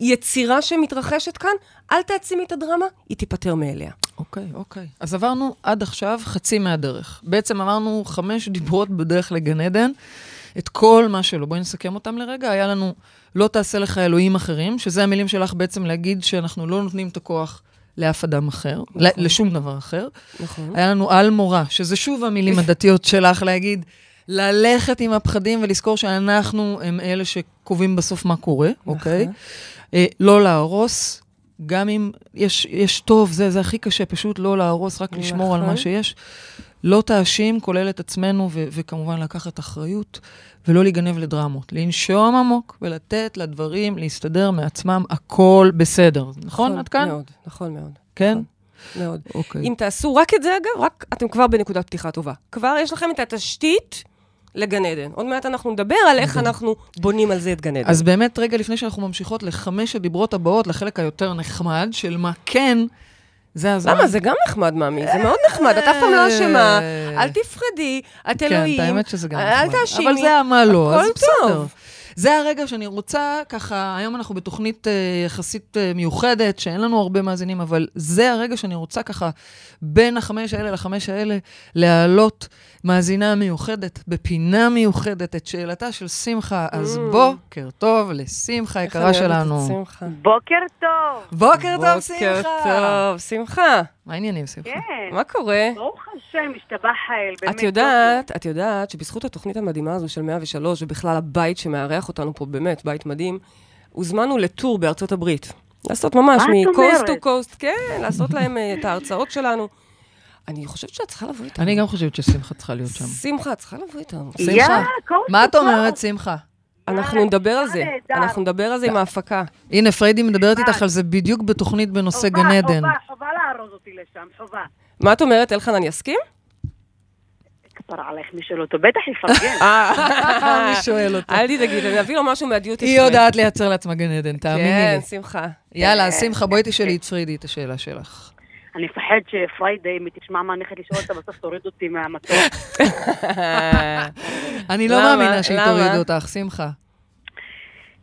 מהיצירה שמתרחשת כאן, אל תעצימי את הדרמה, היא תיפטר מאליה. אוקיי, אוקיי. אז עברנו עד עכשיו חצי מהדרך. בעצם אמרנו חמש דיברות בדרך לגן עדן, את כל מה שלא. בואי נסכם אותם לרגע. היה לנו, לא תעשה לך אלוהים אחרים, שזה המילים שלך בעצם להגיד שאנחנו לא נותנים את הכוח לאף אדם אחר, נכון. לשום דבר אחר. נכון. היה לנו על מורה, שזה שוב המילים הדתיות שלך להגיד, ללכת עם הפחדים ולזכור שאנחנו הם אלה שקובעים בסוף מה קורה, אוקיי? אה, לא להרוס, גם אם יש, יש טוב, זה, זה הכי קשה, פשוט לא להרוס, רק לשמור על נכון. מה שיש. לא תאשים, כולל את עצמנו, ו- וכמובן לקחת אחריות, ולא להיגנב לדרמות. לנשום עמוק ולתת לדברים להסתדר מעצמם, הכל בסדר. נכון, עד כאן? מאוד, נכון מאוד. כן? מאוד. אוקיי. אם תעשו רק את זה, אגב, רק אתם כבר בנקודת פתיחה טובה. כבר יש לכם את התשתית לגן עדן. עוד מעט אנחנו נדבר על איך אנחנו בונים על זה את גן עדן. אז באמת, רגע לפני שאנחנו ממשיכות לחמש הדיברות הבאות, לחלק היותר נחמד של מה כן, זה הזמן. למה? זה גם נחמד, מאמי, זה מאוד נחמד. את אף פעם לא אשמה, אל תפחדי, את כן, אלוהים. את האמת שזה גם אל נחמד. תאשימי. אבל זה המה לא, אז בסדר. זה הרגע שאני רוצה, ככה, היום אנחנו בתוכנית אה, יחסית אה, מיוחדת, שאין לנו הרבה מאזינים, אבל זה הרגע שאני רוצה ככה, בין החמש האלה לחמש האלה, להעלות מאזינה מיוחדת, בפינה מיוחדת, את שאלתה של שמחה. אז Mm. בוקר טוב לשמחה איך יקרה אני אוהבת את שלנו. בוקר טוב. בוקר טוב, שמחה! בוקר טוב, שמחה. מה העניינים, שמחה? כן, מה קורה? ברוך השם, השתבח האל, באמת. את יודעת, את יודעת שבזכות התוכנית המדהימה הזו של 103, ובכלל הבית שמארח אותנו פה, באמת, בית מדהים, הוזמנו לטור בארצות הברית. לעשות ממש מקוסט טו? קוסט, כן, לעשות להם אה, את ההרצאות שלנו. אני חושבת שאת צריכה לבוא איתנו. אני גם חושבת ששמחה צריכה להיות שם. שמחה, את צריכה לבוא איתנו. שמחה, מה את. אומרת, שמחה? אנחנו נדבר על זה. אנחנו נדבר על זה עם ההפקה. הנה, פריידי מדברת איתך על זה בדיוק בתוכנית בנושא גן עדן. חובה, חובה לארוז אותי לשם, חובה. מה את אומרת, אלחנן יסכים? כפרה עלייך, מי שלא אותו, בטח יפרגן. אה, מי שואל אותו? אל תדאגי, אני אביא לו משהו מהדיוטי היא יודעת לייצר לעצמה גן עדן, תאמיני כן, לי. שמחה. יאללה, אז שמחה, בואי תשאלי את פריידי את השאלה שלך. אני מפחד שפריידי, אם היא תשמע מה אני הולכת לשאול אותה, בסוף תוריד אותי מהמטוס. אני לא? מאמינה שהיא? תוריד אותך, שמחה.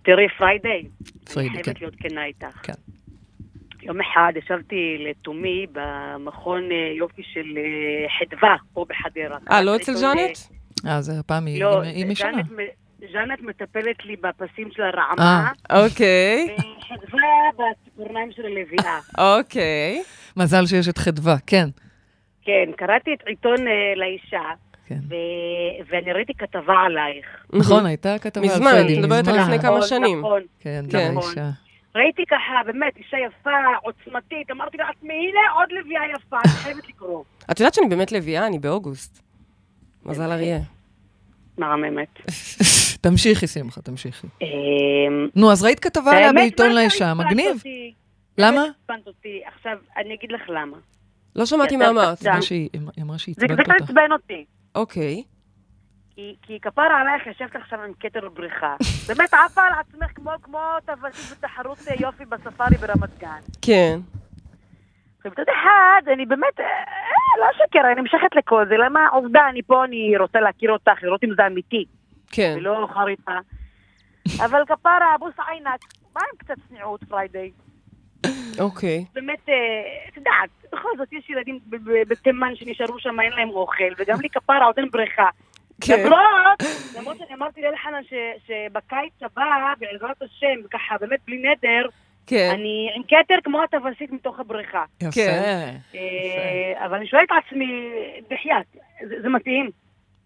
תראי, פריידי, פריידי, אני כן. חייבת להיות כנה איתך. יום אחד ישבתי לתומי במכון אה, יופי של אה, חדווה, פה בחדרה. אה, לא אצל אה, ז'אנט? אה, זה הפעם היא לא, משנה. ז'אנט מטפלת לי בפסים של אה. הרעמה, אוקיי, וחדווה בציפורניים של הלוויה. אוקיי. מזל שיש את חדווה, כן. כן, קראתי את עיתון אה, לאישה, כן. ו- ואני ראיתי כתבה עלייך. נכון, הייתה כתבה על מזמן, פריידי, את מדברת על מזמן. לפני כמה נכון, שנים. נכון. כן, כן. ראיתי ככה, באמת, אישה יפה, עוצמתית, אמרתי לעצמי, הנה עוד לביאה יפה, אני חייבת לקרוא. את יודעת שאני באמת לביאה? אני באוגוסט. מזל אריה. מהממת. תמשיכי, שמחה, תמשיכי. אמ, נו, אז ראית כתבה עליה בעיתון זה לאישה, מגניב. למה? באמת עצבנת אותי. עכשיו, אני אגיד לך למה. לא שמעתי מה אמרת. קצת- שהיא היא אמרה שהיא זה עצבנת קצת אותה. עצבן אותי. אוקיי. כי, כי כפרה עלייך ישבת עכשיו עם כתר בריחה. באמת עפה על עצמך כמו, כמו תוותית בתחרות אה, יופי בספארי ברמת גן. כן. ומצד אחד, אני באמת, אה, אה, לא אשקר, אני נמשכת לכל זה. למה עובדה, אני פה, אני רוצה להכיר אותך, לראות אם זה אמיתי, כן. ולא חריטה. אבל כפרה, בוס עינכ, מה עם קצת צניעות, פריידיי? אוקיי. באמת, את יודעת, בכל זאת יש ילדים בתימן שנשארו שם, אין להם אוכל, וגם לי כפרה עוד אין בריכה. כן. למרות, למרות שאני אמרתי לאלחנן ש- שבקיץ הבא, בעזרת השם, ככה באמת בלי נדר, כן. אני עם כתר כמו הטווסית מתוך הבריכה. יפה. כן. אה, אבל אני שואלת את עצמי, בחייאת, זה זה מתאים?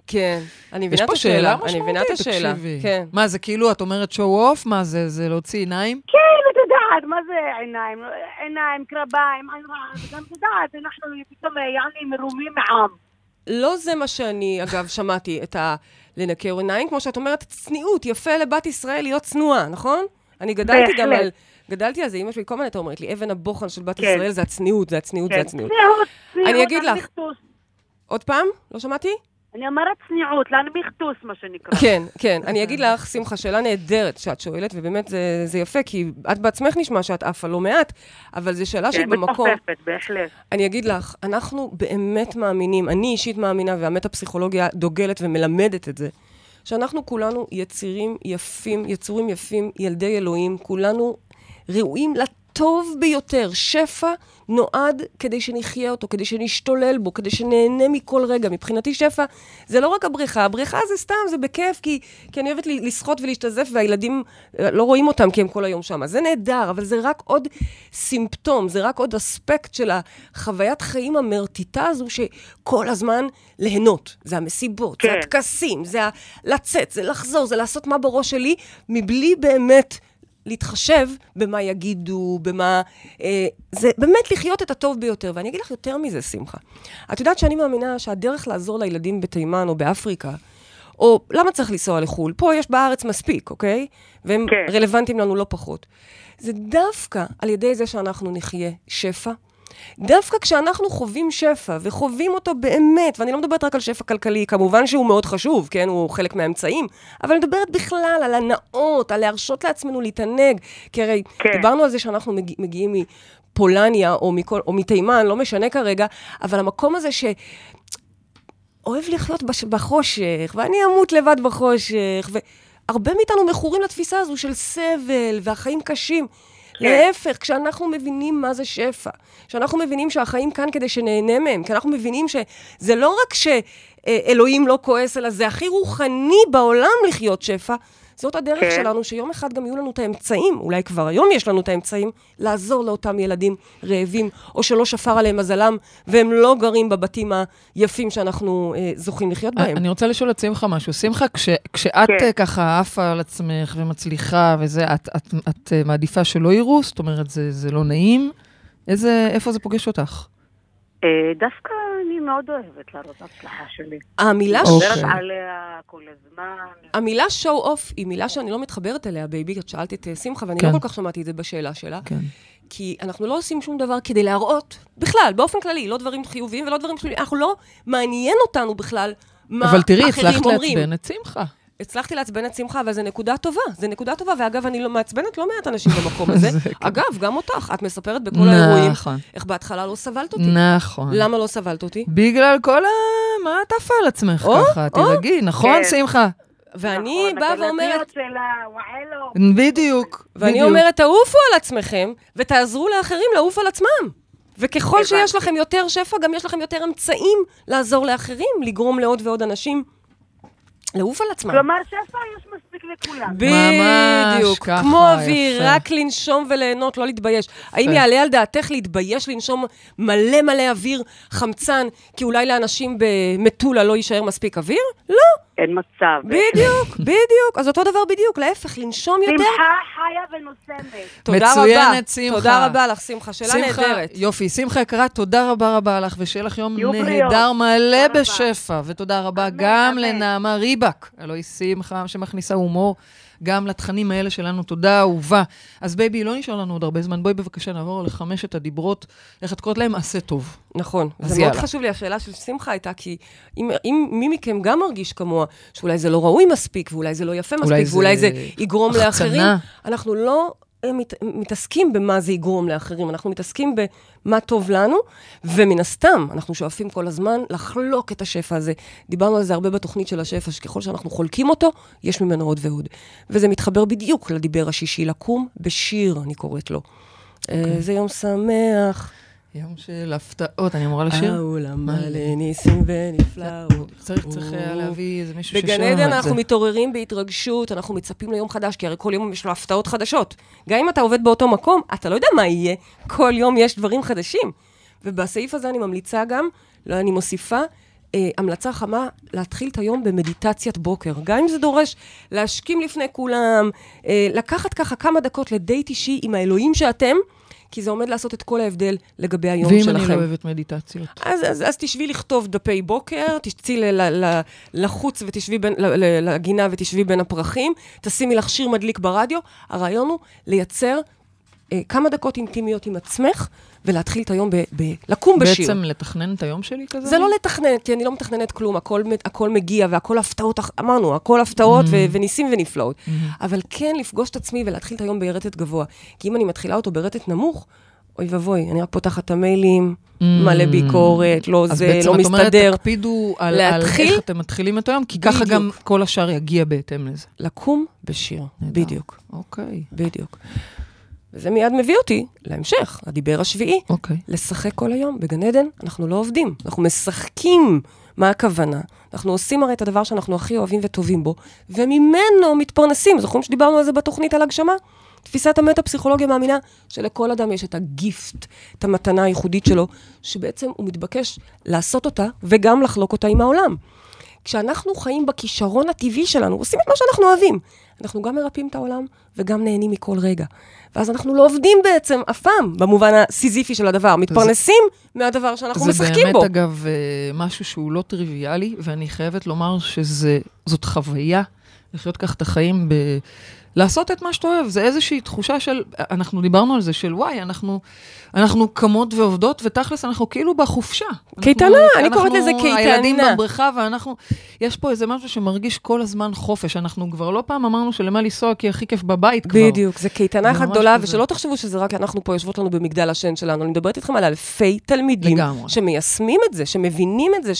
כן. אני מבינה את פה שאלה השאלה. אני מבינה את השאלה. תקשיבי. כן. מה, זה כאילו, את אומרת show off? מה זה, זה להוציא עיניים? כן, את יודעת, מה זה עיניים? עיניים, קרביים, עין רעה, וגם את יודעת, אנחנו פתאום, יעני, מרומים מעם. לא זה מה שאני, אגב, שמעתי, את ה... לנקר עיניים, כמו שאת אומרת, צניעות, יפה לבת ישראל להיות צנועה, נכון? אני גדלתי גם בהחלט. על... גדלתי על זה, אמא שלי כל הזמן הייתה אומרת לי, אבן הבוחן של בת כן. ישראל זה הצניעות, זה הצניעות, זה כן. הצניעות. צניעות, צניעות, אני אגיד לך. עוד פעם? לא שמעתי? אני אומרת צניעות, להנמיך טוס, מה שנקרא. כן, כן. אני אגיד לך, שמחה, שאלה נהדרת שאת שואלת, ובאמת זה, זה יפה, כי את בעצמך נשמע שאת עפה לא מעט, אבל זו שאלה כן, במקום. מתופפת, בהחלט. אני אגיד לך, אנחנו באמת מאמינים, אני אישית מאמינה, והמטה-פסיכולוגיה דוגלת ומלמדת את זה, שאנחנו כולנו יצירים יפים, יצורים יפים, ילדי אלוהים, כולנו ראויים לטוב ביותר. שפע נועד כדי שנחיה אותו, כדי שנשתולל בו, כדי שנהנה מכל רגע. מבחינתי שפע זה לא רק הבריכה, הבריכה זה סתם, זה בכיף, כי, כי אני אוהבת לשחות ולהשתזף, והילדים אה, לא רואים אותם כי הם כל היום שם. זה נהדר, אבל זה רק עוד סימפטום, זה רק עוד אספקט של החוויית חיים המרטיטה הזו, שכל הזמן ליהנות. זה המסיבות, זה כן. הטקסים, זה ה- לצאת, זה לחזור, זה לעשות מה בראש שלי, מבלי באמת להתחשב במה יגידו, במה... אה, זה באמת לחיות את הטוב ביותר. ואני אגיד לך יותר מזה, שמחה. את יודעת שאני מאמינה שהדרך לעזור לילדים בתימן או באפריקה, או למה צריך לנסוע לחו"ל? פה יש בארץ מספיק, אוקיי? והם כן. רלוונטיים לנו לא פחות. זה דווקא על ידי זה שאנחנו נחיה שפע. דווקא כשאנחנו חווים שפע, וחווים אותו באמת, ואני לא מדברת רק על שפע כלכלי, כמובן שהוא מאוד חשוב, כן? הוא חלק מהאמצעים, אבל אני מדברת בכלל על הנאות, על להרשות לעצמנו להתענג. כי הרי כן. דיברנו על זה שאנחנו מגיע, מגיעים מפולניה, או, מכל, או מתימן, לא משנה כרגע, אבל המקום הזה ש... אוהב לחיות בש... בחושך, ואני אמות לבד בחושך, והרבה מאיתנו מכורים לתפיסה הזו של סבל והחיים קשים. כן. להפך, כשאנחנו מבינים מה זה שפע, כשאנחנו מבינים שהחיים כאן כדי שנהנה מהם, כי אנחנו מבינים שזה לא רק שאלוהים לא כועס, אלא זה הכי רוחני בעולם לחיות שפע, זאת הדרך כן. שלנו, שיום אחד גם יהיו לנו את האמצעים, אולי כבר היום יש לנו את האמצעים, לעזור לאותם ילדים רעבים, או שלא שפר עליהם מזלם, והם לא גרים בבתים היפים שאנחנו אה, זוכים לחיות בהם. אני רוצה לשאול את שמחה משהו. שמחה, כש, כשאת כן. אה, ככה עפה על עצמך ומצליחה וזה, את, את, את אה, מעדיפה שלא יראו? זאת אומרת, זה, זה לא נעים? איזה, איפה זה פוגש אותך? אה, דווקא מאוד אוהבת להראות הצלחה שלי. המילה. ש... מדברת עליה כל הזמן. המילה show off היא מילה שאני לא מתחברת אליה, בייבי. את שאלת את אה, שמחה, ואני כן. לא כל כך שמעתי את זה בשאלה שלה. כן. כי אנחנו לא עושים שום דבר כדי להראות, בכלל, באופן כללי, לא דברים חיוביים ולא דברים שליליים. אנחנו לא, מעניין אותנו בכלל מה אבל תראי, אחרים הצלחת אומרים. לעצבן את שמחה. הצלחתי לעצבן את שמחה, אבל זו נקודה טובה. זו נקודה טובה, ואגב, אני לא מעצבנת לא מעט אנשים במקום הזה. זה כן. אגב, גם אותך, את מספרת בכל האירועים, נכון, איך בהתחלה לא סבלת אותי. נכון. למה לא סבלת אותי? בגלל כל ה... מה את עפה על עצמך או, ככה? או. תירגעי, נכון, כן. שמחה? ואני נכון, באה ואומרת. בדיוק. ואני. אומרת, תעופו על עצמכם, ותעזרו לאחרים לעוף על עצמם. וככל. שיש לכם יותר שפע, גם יש לכם יותר אמצעים לעזור לאחרים, לגרום לעוד ועוד אנשים לעוף על עצמם. כלומר, שפע יש מספיק לכולם. בדיוק, ככה, כמו אוויר, יפה. רק לנשום וליהנות, לא להתבייש. האם יעלה על דעתך להתבייש לנשום מלא מלא אוויר, חמצן, כי אולי לאנשים במטולה לא יישאר מספיק אוויר? לא, אין מצב. בדיוק, בדיוק. אז אותו דבר בדיוק, להפך, לנשום יותר. שמחה חיה ונושמת. תודה מצוינת, רבה. שמחה. תודה רבה לך, שמחה. שאלה נהדרת. יופי, שמחה יקרה, תודה רבה רבה לך, ושיהיה לך יום. נהדר מלא. בשפע. ותודה רבה גם. לנעמה ריבק, אלוהי שמחה, שמכניסה הומור. גם לתכנים האלה שלנו, תודה אהובה. אז בייבי, לא נשאר לנו עוד הרבה זמן. בואי בבקשה נעבור לחמשת הדיברות, איך את קוראת להם? עשה טוב. נכון. אז זה מאוד יאללה. חשוב לי, השאלה של שמחה הייתה, כי אם, אם מי מכם גם מרגיש כמוה, שאולי זה לא ראוי מספיק, ואולי זה לא יפה אולי מספיק, זה ואולי זה יגרום החצנה. לאחרים, אנחנו לא מת, מתעסקים במה זה יגרום לאחרים, אנחנו מתעסקים במה טוב לנו, ומן הסתם, אנחנו שואפים כל הזמן לחלוק את השפע הזה. דיברנו על זה הרבה בתוכנית של השפע, שככל שאנחנו חולקים אותו, יש ממנו עוד ועוד. וזה מתחבר בדיוק לדיבר השישי, לקום בשיר, אני קוראת לו. אוקיי. אה, זה יום שמח. יום של הפתעות, אני אמורה לשיר? העולם מלא ניסים ונפלאות. צריך, צריך היה להביא איזה מישהו בגן את עדן זה. אנחנו מתעוררים בהתרגשות, אנחנו מצפים ליום חדש, כי הרי כל יום יש לו הפתעות חדשות. גם אם אתה עובד באותו מקום, אתה לא יודע מה יהיה, כל יום יש דברים חדשים. ובסעיף הזה אני ממליצה גם, לא, אני מוסיפה, אה, המלצה חמה להתחיל את היום במדיטציית בוקר. גם אם זה דורש להשכים לפני כולם, אה, לקחת ככה כמה דקות לדייט אישי עם האלוהים שאתם, כי זה עומד לעשות את כל ההבדל לגבי היום ואם שלכם. אני לא אוהבת מדיטציות? אז, אז, אז תשבי לכתוב דפי בוקר, תצאי ל- ל- ל- לחוץ ותשבי בין, לגינה ותשבי בין הפרחים, תשימי לך שיר מדליק ברדיו. הרעיון הוא לייצר אה, כמה דקות אינטימיות עם עצמך, ולהתחיל את היום ב... ב- לקום בשיר. בעצם לתכנן את היום שלי כזה? זה לא לתכנן, כי אני לא מתכננת כלום, הכל, הכל מגיע והכל הפתעות, אמרנו, הכל הפתעות ו- וניסים ונפלאות. אבל כן לפגוש את עצמי ולהתחיל את היום ברטט גבוה. כי אם אני מתחילה אותו ברטט נמוך, אוי ואבוי, אני רק פותחת את המיילים, מלא ביקורת, לא אז זה, בעצם לא את אומרת, מסתדר. תקפידו על, איך אתם מתחילים את היום, כי ככה. גם כל השאר יגיע בהתאם לזה. לקום בשיר. בדיוק, אוקיי, בדיוק. וזה מיד מביא אותי להמשך, הדיבר השביעי. אוקיי. לשחק כל היום. בגן עדן אנחנו לא עובדים, אנחנו משחקים. מה הכוונה? אנחנו עושים הרי את הדבר שאנחנו הכי אוהבים וטובים בו, וממנו מתפרנסים. זוכרים שדיברנו על זה בתוכנית על הגשמה? תפיסת המטה-פסיכולוגיה מאמינה שלכל אדם יש את הגיפט, את המתנה הייחודית שלו, שבעצם הוא מתבקש לעשות אותה וגם לחלוק אותה עם העולם. כשאנחנו חיים בכישרון הטבעי שלנו, עושים את מה שאנחנו אוהבים. אנחנו גם מרפאים את העולם וגם נהנים מכל רגע. ואז אנחנו לא עובדים בעצם אף פעם, במובן הסיזיפי של הדבר. מתפרנסים מהדבר שאנחנו זה משחקים באמת, בו. אגב, אה, משהו שהוא לא טריוויאלי, ואני חייבת לומר שזאת חוויה לחיות כך את החיים ב... לעשות את מה שאתה אוהב, זה איזושהי תחושה של, אנחנו דיברנו על זה, של וואי, אנחנו, אנחנו קמות ועובדות, ותכלס אנחנו כאילו בחופשה. קייטנה, אנחנו- אני קוראת לזה אנחנו קייטנה. הילדים בבריכה, ואנחנו, יש פה איזה משהו שמרגיש כל הזמן חופש. אנחנו כבר לא פעם אמרנו שלמה לנסוע כי הכי כיף בבית כבר. בדיוק, זה קייטנה אחת גדולה, כזה. ושלא תחשבו שזה רק אנחנו פה יושבות לנו במגדל השן שלנו, אני מדברת איתכם על אלפי תלמידים לגמרי. שמיישמים את זה, שמבינים את זה,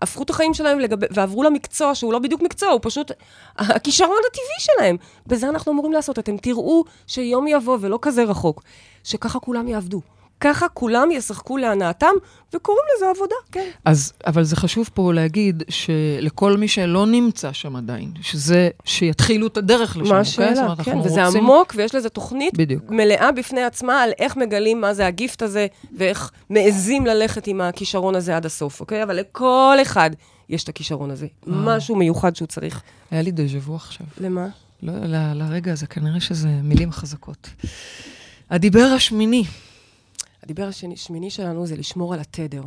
שהפכו את החיים שלהם לגב... ועברו למקצוע שהוא לא בדיוק מקצוע, הוא פשוט הכישרון הטבעי שלהם. בזה אנחנו אמורים לעשות. אתם תראו שיום יבוא, ולא כזה רחוק, שככה כולם יעבדו. ככה כולם ישחקו להנאתם, וקוראים לזה עבודה, כן. אז, אבל זה חשוב פה להגיד שלכל מי שלא נמצא שם עדיין, שזה, שיתחילו את הדרך לשם, מה אוקיי? השאלה? אומרת, כן, וזה רוצים- עמוק, ויש לזה תוכנית בדיוק. מלאה בפני עצמה על איך מגלים מה זה הגיפט הזה, ואיך מעזים ללכת עם הכישרון הזה עד הסוף, אוקיי? אבל לכל אחד יש את הכישרון הזה. משהו מיוחד שהוא צריך. היה לי דז'ה וו עכשיו. למה? לא, ל- לרגע הזה, כנראה שזה מילים חזקות. הדיבר השמיני, הדיבר השמיני שלנו זה לשמור על התדר.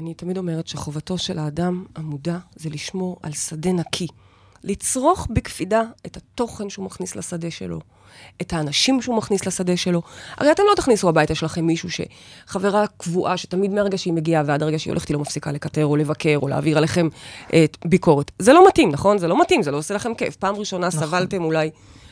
אני תמיד אומרת שחובתו של האדם המודע זה לשמור על שדה נקי. לצרוך בקפידה את התוכן שהוא מכניס לשדה שלו, את האנשים שהוא מכניס לשדה שלו. הרי אתם לא תכניסו הביתה שלכם מישהו שחברה קבועה, שתמיד מהרגע שהיא מגיעה ועד הרגע שהיא הולכת היא לא מפסיקה לקטר או לבקר או להעביר עליכם אה, ביקורת. זה לא מתאים, נכון? זה לא מתאים, זה לא עושה לכם כיף. פעם ראשונה נכון. סבלתם אולי,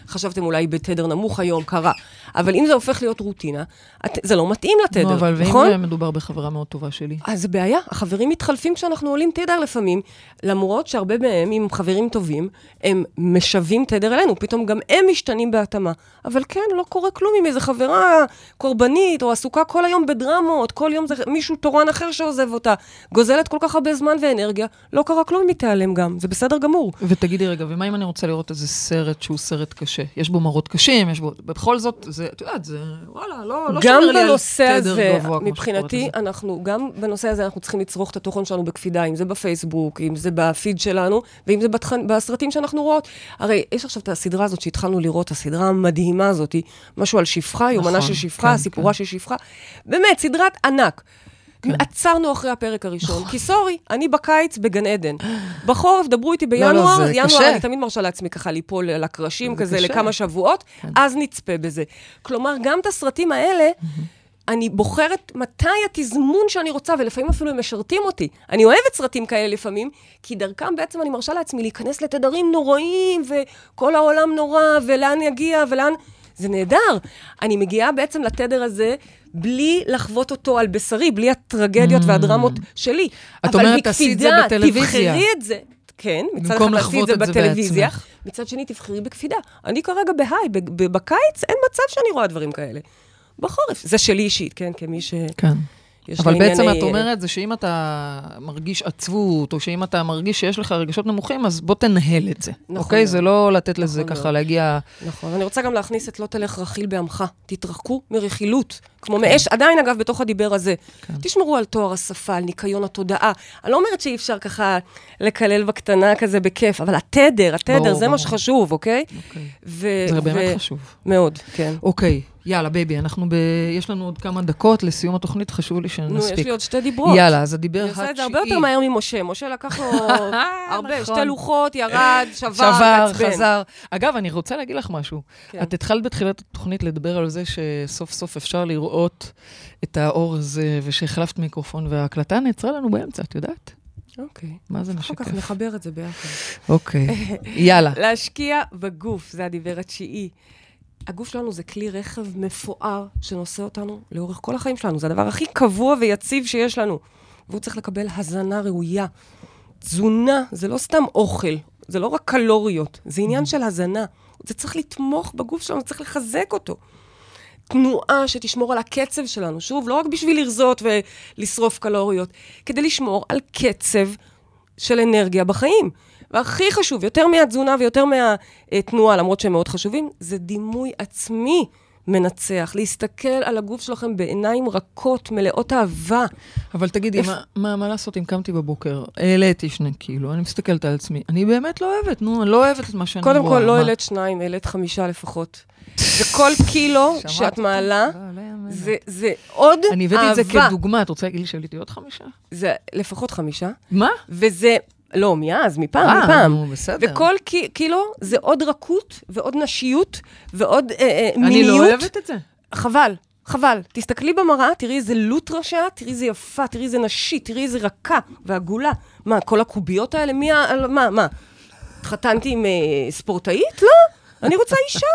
חשבתם אולי בתדר נמוך היום, קרה. אבל אם זה הופך להיות רוטינה, את, זה לא מתאים לתדר, נו, אבל נכון? ואם מדובר בחברה מאוד טובה שלי? אז זה בעיה, החברים מתחלפים כשאנחנו עולים תדר לפעמים, למרות שהרבה מהם, עם חברים טובים, הם משווים תדר אלינו, פתאום גם הם משתנים בהתאמה. אבל כן, לא קורה כלום עם איזו חברה קורבנית, או עסוקה כל היום בדרמות, כל יום זה מישהו תורן אחר שעוזב אותה, גוזלת כל כך הרבה זמן ואנרגיה, לא קרה כלום אם היא תיעלם גם, זה בסדר גמור. ותגידי רגע, ומה אם אני רוצה לראות איזה סרט שהוא סרט קשה? יש בו מראות קשים, יש בו... בכל זאת, זה, את יודעת, זה, וואלה, לא, לא גם שומר לי על בנושא תדר הזה, גבוה, כמו מבחינתי. אנחנו, גם בנושא הזה אנחנו צריכים לצרוך את התוכן שלנו בקפידה, אם זה בפייסבוק, אם זה בפיד שלנו, ואם זה בתכן, בסרטים שאנחנו רואות. הרי יש עכשיו את הסדרה הזאת שהתחלנו לראות, הסדרה המדהימה הזאת, משהו על שפחה, יומנה נכון, של שפחה, כן, סיפורה של שפחה. באמת, סדרת ענק. כן. עצרנו אחרי הפרק הראשון, כי סורי, אני בקיץ בגן עדן. בחורף, דברו איתי לא, לא, בינואר, זה ינואר קשה. אני תמיד מרשה לעצמי ככה ליפול על הקרשים זה כזה קשה. לכמה שבועות, אז נצפה בזה. כלומר, גם את הסרטים האלה, אני בוחרת מתי התזמון שאני רוצה, ולפעמים אפילו הם משרתים אותי. אני אוהבת סרטים כאלה לפעמים, כי דרכם בעצם אני מרשה לעצמי להיכנס לתדרים נוראים, וכל העולם נורא, ולאן יגיע, ולאן... זה נהדר. אני מגיעה בעצם לתדר הזה בלי לחוות אותו על בשרי, בלי הטרגדיות והדרמות שלי. את אבל אומרת, תעשי את זה בטלוויזיה. תבחרי את זה. כן, מצד אחד תעשי את זה בטלוויזיה, בעצמך. מצד שני תבחרי בקפידה. אני כרגע בהיי, בקיץ אין מצב שאני רואה דברים כאלה. בחורף, זה שלי אישית, כן, כמי ש... כן. אבל בעצם את אומרת זה שאם אתה מרגיש עצבות, או שאם אתה מרגיש שיש לך רגשות נמוכים, אז בוא תנהל את זה. נכון אוקיי? זה לא לתת לזה נכון ככה. להגיע... נכון, אני רוצה גם להכניס את לא תלך רכיל בעמך. תתרחקו מרכילות. כמו מאש, עדיין אגב בתוך הדיבר הזה. כן. תשמרו על טוהר השפה, על ניקיון התודעה. אני לא אומרת שאי אפשר ככה לקלל בקטנה כזה בכיף, אבל התדר, התדר, ברור, זה מה ברור. שחשוב, אוקיי? אוקיי. ו- זה ו- באמת חשוב. מאוד, כן. אוקיי, יאללה, בייבי, אנחנו ב... יש לנו עוד כמה דקות לסיום התוכנית, חשוב לי נו, שנספיק. יש לי עוד שתי דיברות. יאללה, אז הדיבר אני התשיעי. עושה את זה הרבה יותר מהר ממשה. משה לקח לו הרבה, נכון. שתי לוחות, ירד, שבר, שבר. חזר. אגב, אני רוצה להגיד לך משהו. כן. את התחלת בתחילת התוכנית לדבר על זה שסוף סוף אפשר לראות את האור הזה, ושהחלפת מיקרופון, וההקלטה נעצרה לנו באמצע, את יודעת? אוקיי. מה זה אחר כך משקף? נחבר את זה ביחד. אוקיי, יאללה. להשקיע בגוף, זה הדיבר התשיעי. הגוף שלנו זה כלי רכב מפואר שנושא אותנו לאורך כל החיים שלנו. זה הדבר הכי קבוע ויציב שיש לנו. והוא צריך לקבל הזנה ראויה. תזונה זה לא סתם אוכל, זה לא רק קלוריות, זה עניין של הזנה. זה צריך לתמוך בגוף שלנו, צריך לחזק אותו. תנועה שתשמור על הקצב שלנו. שוב, לא רק בשביל לרזות ולשרוף קלוריות, כדי לשמור על קצב של אנרגיה בחיים. והכי חשוב, יותר מהתזונה ויותר מהתנועה, למרות שהם מאוד חשובים, זה דימוי עצמי מנצח. להסתכל על הגוף שלכם בעיניים רכות, מלאות אהבה. אבל תגידי, איפ- מה- מה מה לעשות אם קמתי בבוקר, העליתי שני קילו, אני מסתכלת על עצמי, אני באמת לא אוהבת, נו, אני לא אוהבת את מה שאני רואה. קודם כל, לא? העלית שניים, העלית חמישה לפחות. וכל קילו שאת? מעלה, לא, לא. זה, זה עוד אהבה. אני הבאתי את זה כדוגמה, את רוצה להגיד לי שעליתי עוד חמישה? זה לפחות חמישה. מה? וזה, לא, מאז, מפעם, אה, מפעם. נו, בסדר. וכל קי- קילו זה עוד רכות, ועוד נשיות, ועוד אה, אה, אני מיניות. לא אוהבת את זה. חבל, חבל. תסתכלי במראה, תראי איזה לוטרה שאת, תראי איזה יפה, תראי איזה נשית, תראי איזה רכה ועגולה. מה, כל הקוביות האלה? מי ה... מה, מה? התחתנתי עם אה, ספורטאית? לא, אני רוצה אישה.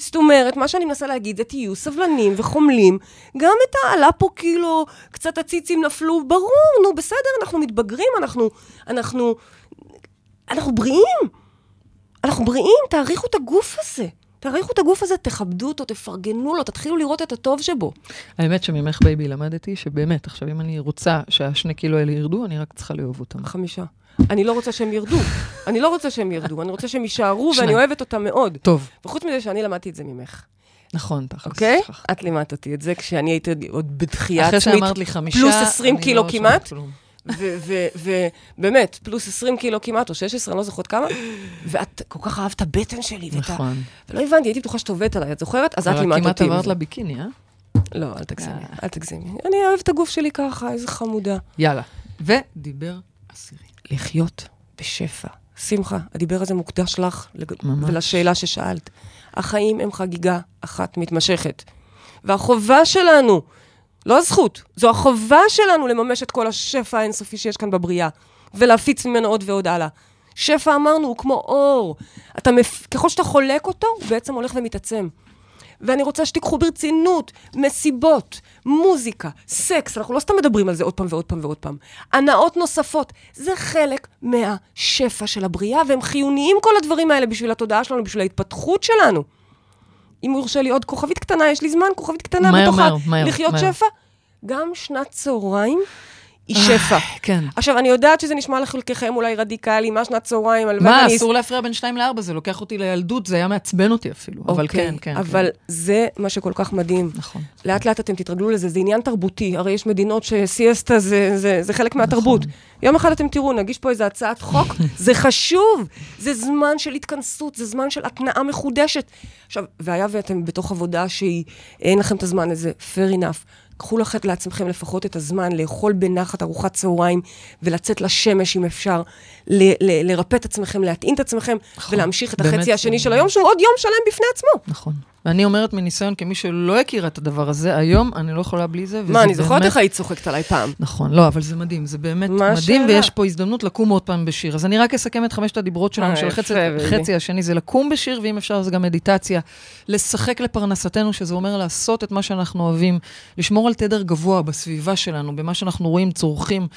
זאת אומרת, מה שאני מנסה להגיד זה תהיו סבלנים וחומלים. גם את העלה פה קילו, קצת הציצים נפלו, ברור, נו, בסדר, אנחנו מתבגרים, אנחנו... אנחנו... אנחנו בריאים. אנחנו בריאים, תעריכו את הגוף הזה. תעריכו את הגוף הזה, תכבדו אותו, תפרגנו לו, תתחילו לראות את הטוב שבו. האמת שממך בייבי למדתי שבאמת, עכשיו אם אני רוצה שהשני קילו האלה ירדו, אני רק צריכה לאהוב אותם. חמישה. אני לא רוצה שהם ירדו. אני לא רוצה שהם ירדו, אני רוצה שהם יישארו, ואני. אוהבת אותם מאוד. טוב, וחוץ מזה שאני למדתי את זה ממך, נכון, תכלס. אוקיי? את לימדת אותי את זה כשאני הייתי עוד בדחייה אחרי עצמית. שאמרת לי חמישה, פלוס 20 אני קילו לא כמעט. ובאמת, פלוס 20 קילו כמעט, או 16, אני לא זוכרת כמה, ואת כל כך אהבת הבטן שלי. נכון. ולא הבנתי, הייתי בטוחה שאת עובדת עליי, את זוכרת? אז את לימדת כמעט אותי. עברת בזה. לביקיני, אה? לא, אל תגזימי, אל תגזימי. אני אוהבת את הגוף שלי ככה, איזה חמודה. יאללה. ודיבר עשירי. לחיות בשפע. שמחה, הדיבר הזה מוקדש לך לג... ממש. ולשאלה ששאלת. החיים הם חגיגה אחת מתמשכת. והחובה שלנו, לא הזכות, זו החובה שלנו לממש את כל השפע האינסופי שיש כאן בבריאה, ולהפיץ ממנו עוד ועוד הלאה. שפע, אמרנו, הוא כמו אור. אתה מפ... ככל שאתה חולק אותו, הוא בעצם הולך ומתעצם. ואני רוצה שתיקחו ברצינות מסיבות, מוזיקה, סקס, אנחנו לא סתם מדברים על זה עוד פעם ועוד פעם ועוד פעם. הנאות נוספות, זה חלק מהשפע של הבריאה, והם חיוניים כל הדברים האלה בשביל התודעה שלנו, בשביל ההתפתחות שלנו. אם יורשה לי עוד כוכבית קטנה, יש לי זמן, כוכבית קטנה מהר, בתוך מהר, ה- מהר, לחיות מהר. שפע. גם שנת צהריים היא שפע. כן. עכשיו, אני יודעת שזה נשמע לחלקכם אולי רדיקלי, מה שנת צהריים, הלוואי מה, אסור להפריע בין שתיים לארבע, זה לוקח אותי לילדות, זה היה מעצבן אותי אפילו. אבל אוקיי, כן, כן. אבל כן. זה מה שכל כך מדהים. נכון. לאט לאט אתם תתרגלו לזה, זה עניין תרבותי. הרי יש מדינות שסיאסטה זה, זה, זה חלק מהתרבות. נכון. יום אחד אתם תראו, נגיש פה איזו הצעת חוק, זה חשוב. זה זמן של התכנסות, זה זמן של התנעה מחודשת. עכשיו, והיה ואתם בתוך עבודה שהיא, אין לכם את הזמן לזה, fair enough. קחו לכם לעצמכם לפחות את הזמן לאכול בנחת ארוחת צהריים ולצאת לשמש אם אפשר, ל- ל- לרפא את עצמכם, להטעין את עצמכם נכון, ולהמשיך את החצי השני זה- של היום, שהוא עוד יום שלם בפני עצמו. נכון. ואני אומרת מניסיון, כמי שלא הכירה את הדבר הזה, היום אני לא יכולה בלי זה, מה, אני זוכרת איך היית צוחקת עליי פעם. נכון, לא, אבל זה מדהים, זה באמת מדהים? ויש פה הזדמנות לקום עוד פעם בשיר. אז אני רק אסכם את חמשת הדיברות שלנו, אה, של. חצי השני זה לקום בשיר, ואם אפשר זה גם מדיטציה. לשחק לפרנסתנו, שזה אומר לעשות את מה שאנחנו אוהבים, לשמור על תדר גבוה בסביבה שלנו, במה שאנחנו רואים, צורכים,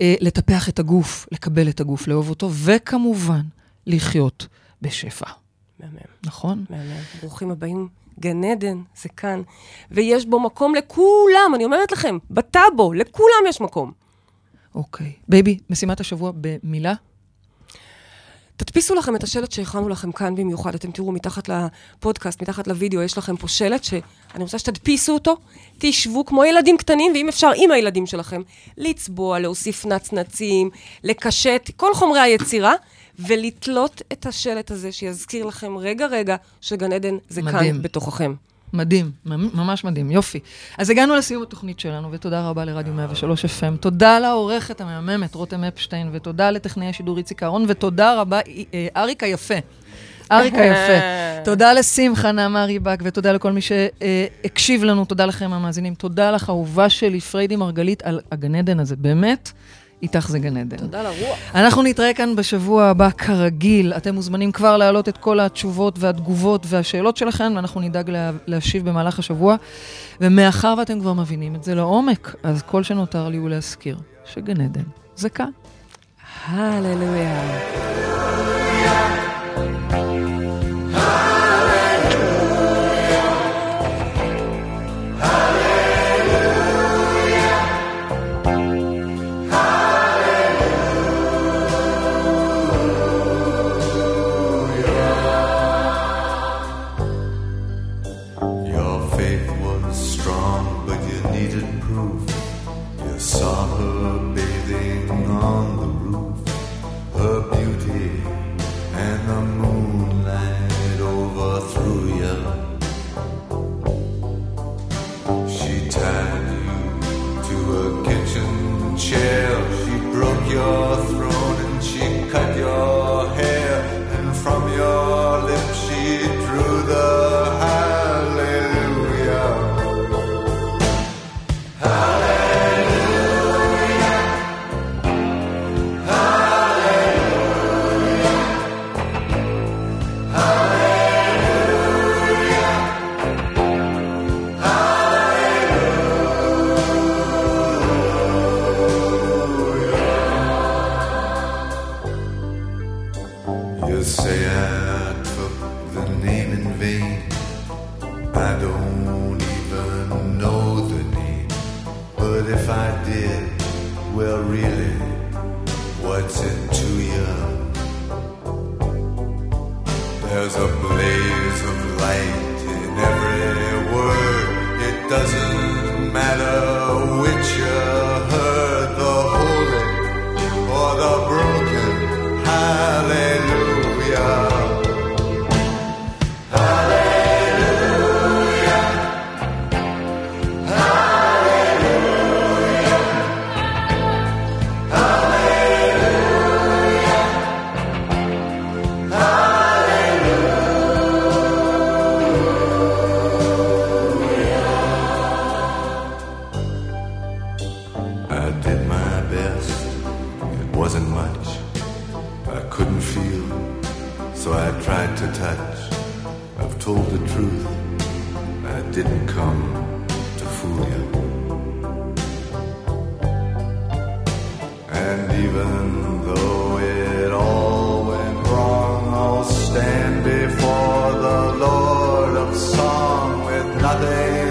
אה, לטפח את הגוף, לקבל את הגוף, לאהוב אותו, וכמובן, לחיות בשפע. מהמם, נכון? מהמם. ברוכים הבאים. גן עדן, זה כאן. ויש בו מקום לכולם, אני אומרת לכם, בטאבו, לכולם יש מקום. אוקיי. בייבי, משימת השבוע במילה? תדפיסו לכם את השלט שהכנו לכם כאן במיוחד. אתם תראו, מתחת לפודקאסט, מתחת לוידאו, יש לכם פה שלט שאני רוצה שתדפיסו אותו. תשבו כמו ילדים קטנים, ואם אפשר, עם הילדים שלכם, לצבוע, להוסיף נצנצים, לקשט, כל חומרי היצירה, ולתלות את השלט הזה, שיזכיר לכם רגע-רגע שגן עדן זה מדהים. כאן בתוככם. מדהים, ממש מדהים, יופי. אז הגענו לסיום התוכנית שלנו, ותודה רבה לרדיו 103 FM. תודה לעורכת המהממת רותם אפשטיין, ותודה לטכנאי השידור איציק אהרון, ותודה רבה, אה, אריק היפה. אריק היפה. תודה לשמחה נעמה ריבק, ותודה לכל מי שהקשיב לנו, תודה לכם המאזינים. תודה לך, אהובה שלי, פריידי מרגלית, על הגן עדן הזה. באמת, איתך זה גן עדן. תודה לרוח. אנחנו נתראה כאן בשבוע הבא כרגיל. אתם מוזמנים כבר להעלות את כל התשובות והתגובות והשאלות שלכם, ואנחנו נדאג לה, להשיב במהלך השבוע. ומאחר ואתם כבר מבינים את זה לעומק, אז כל שנותר לי הוא להזכיר שגן עדן זה כאן. הללויה. song with nothing.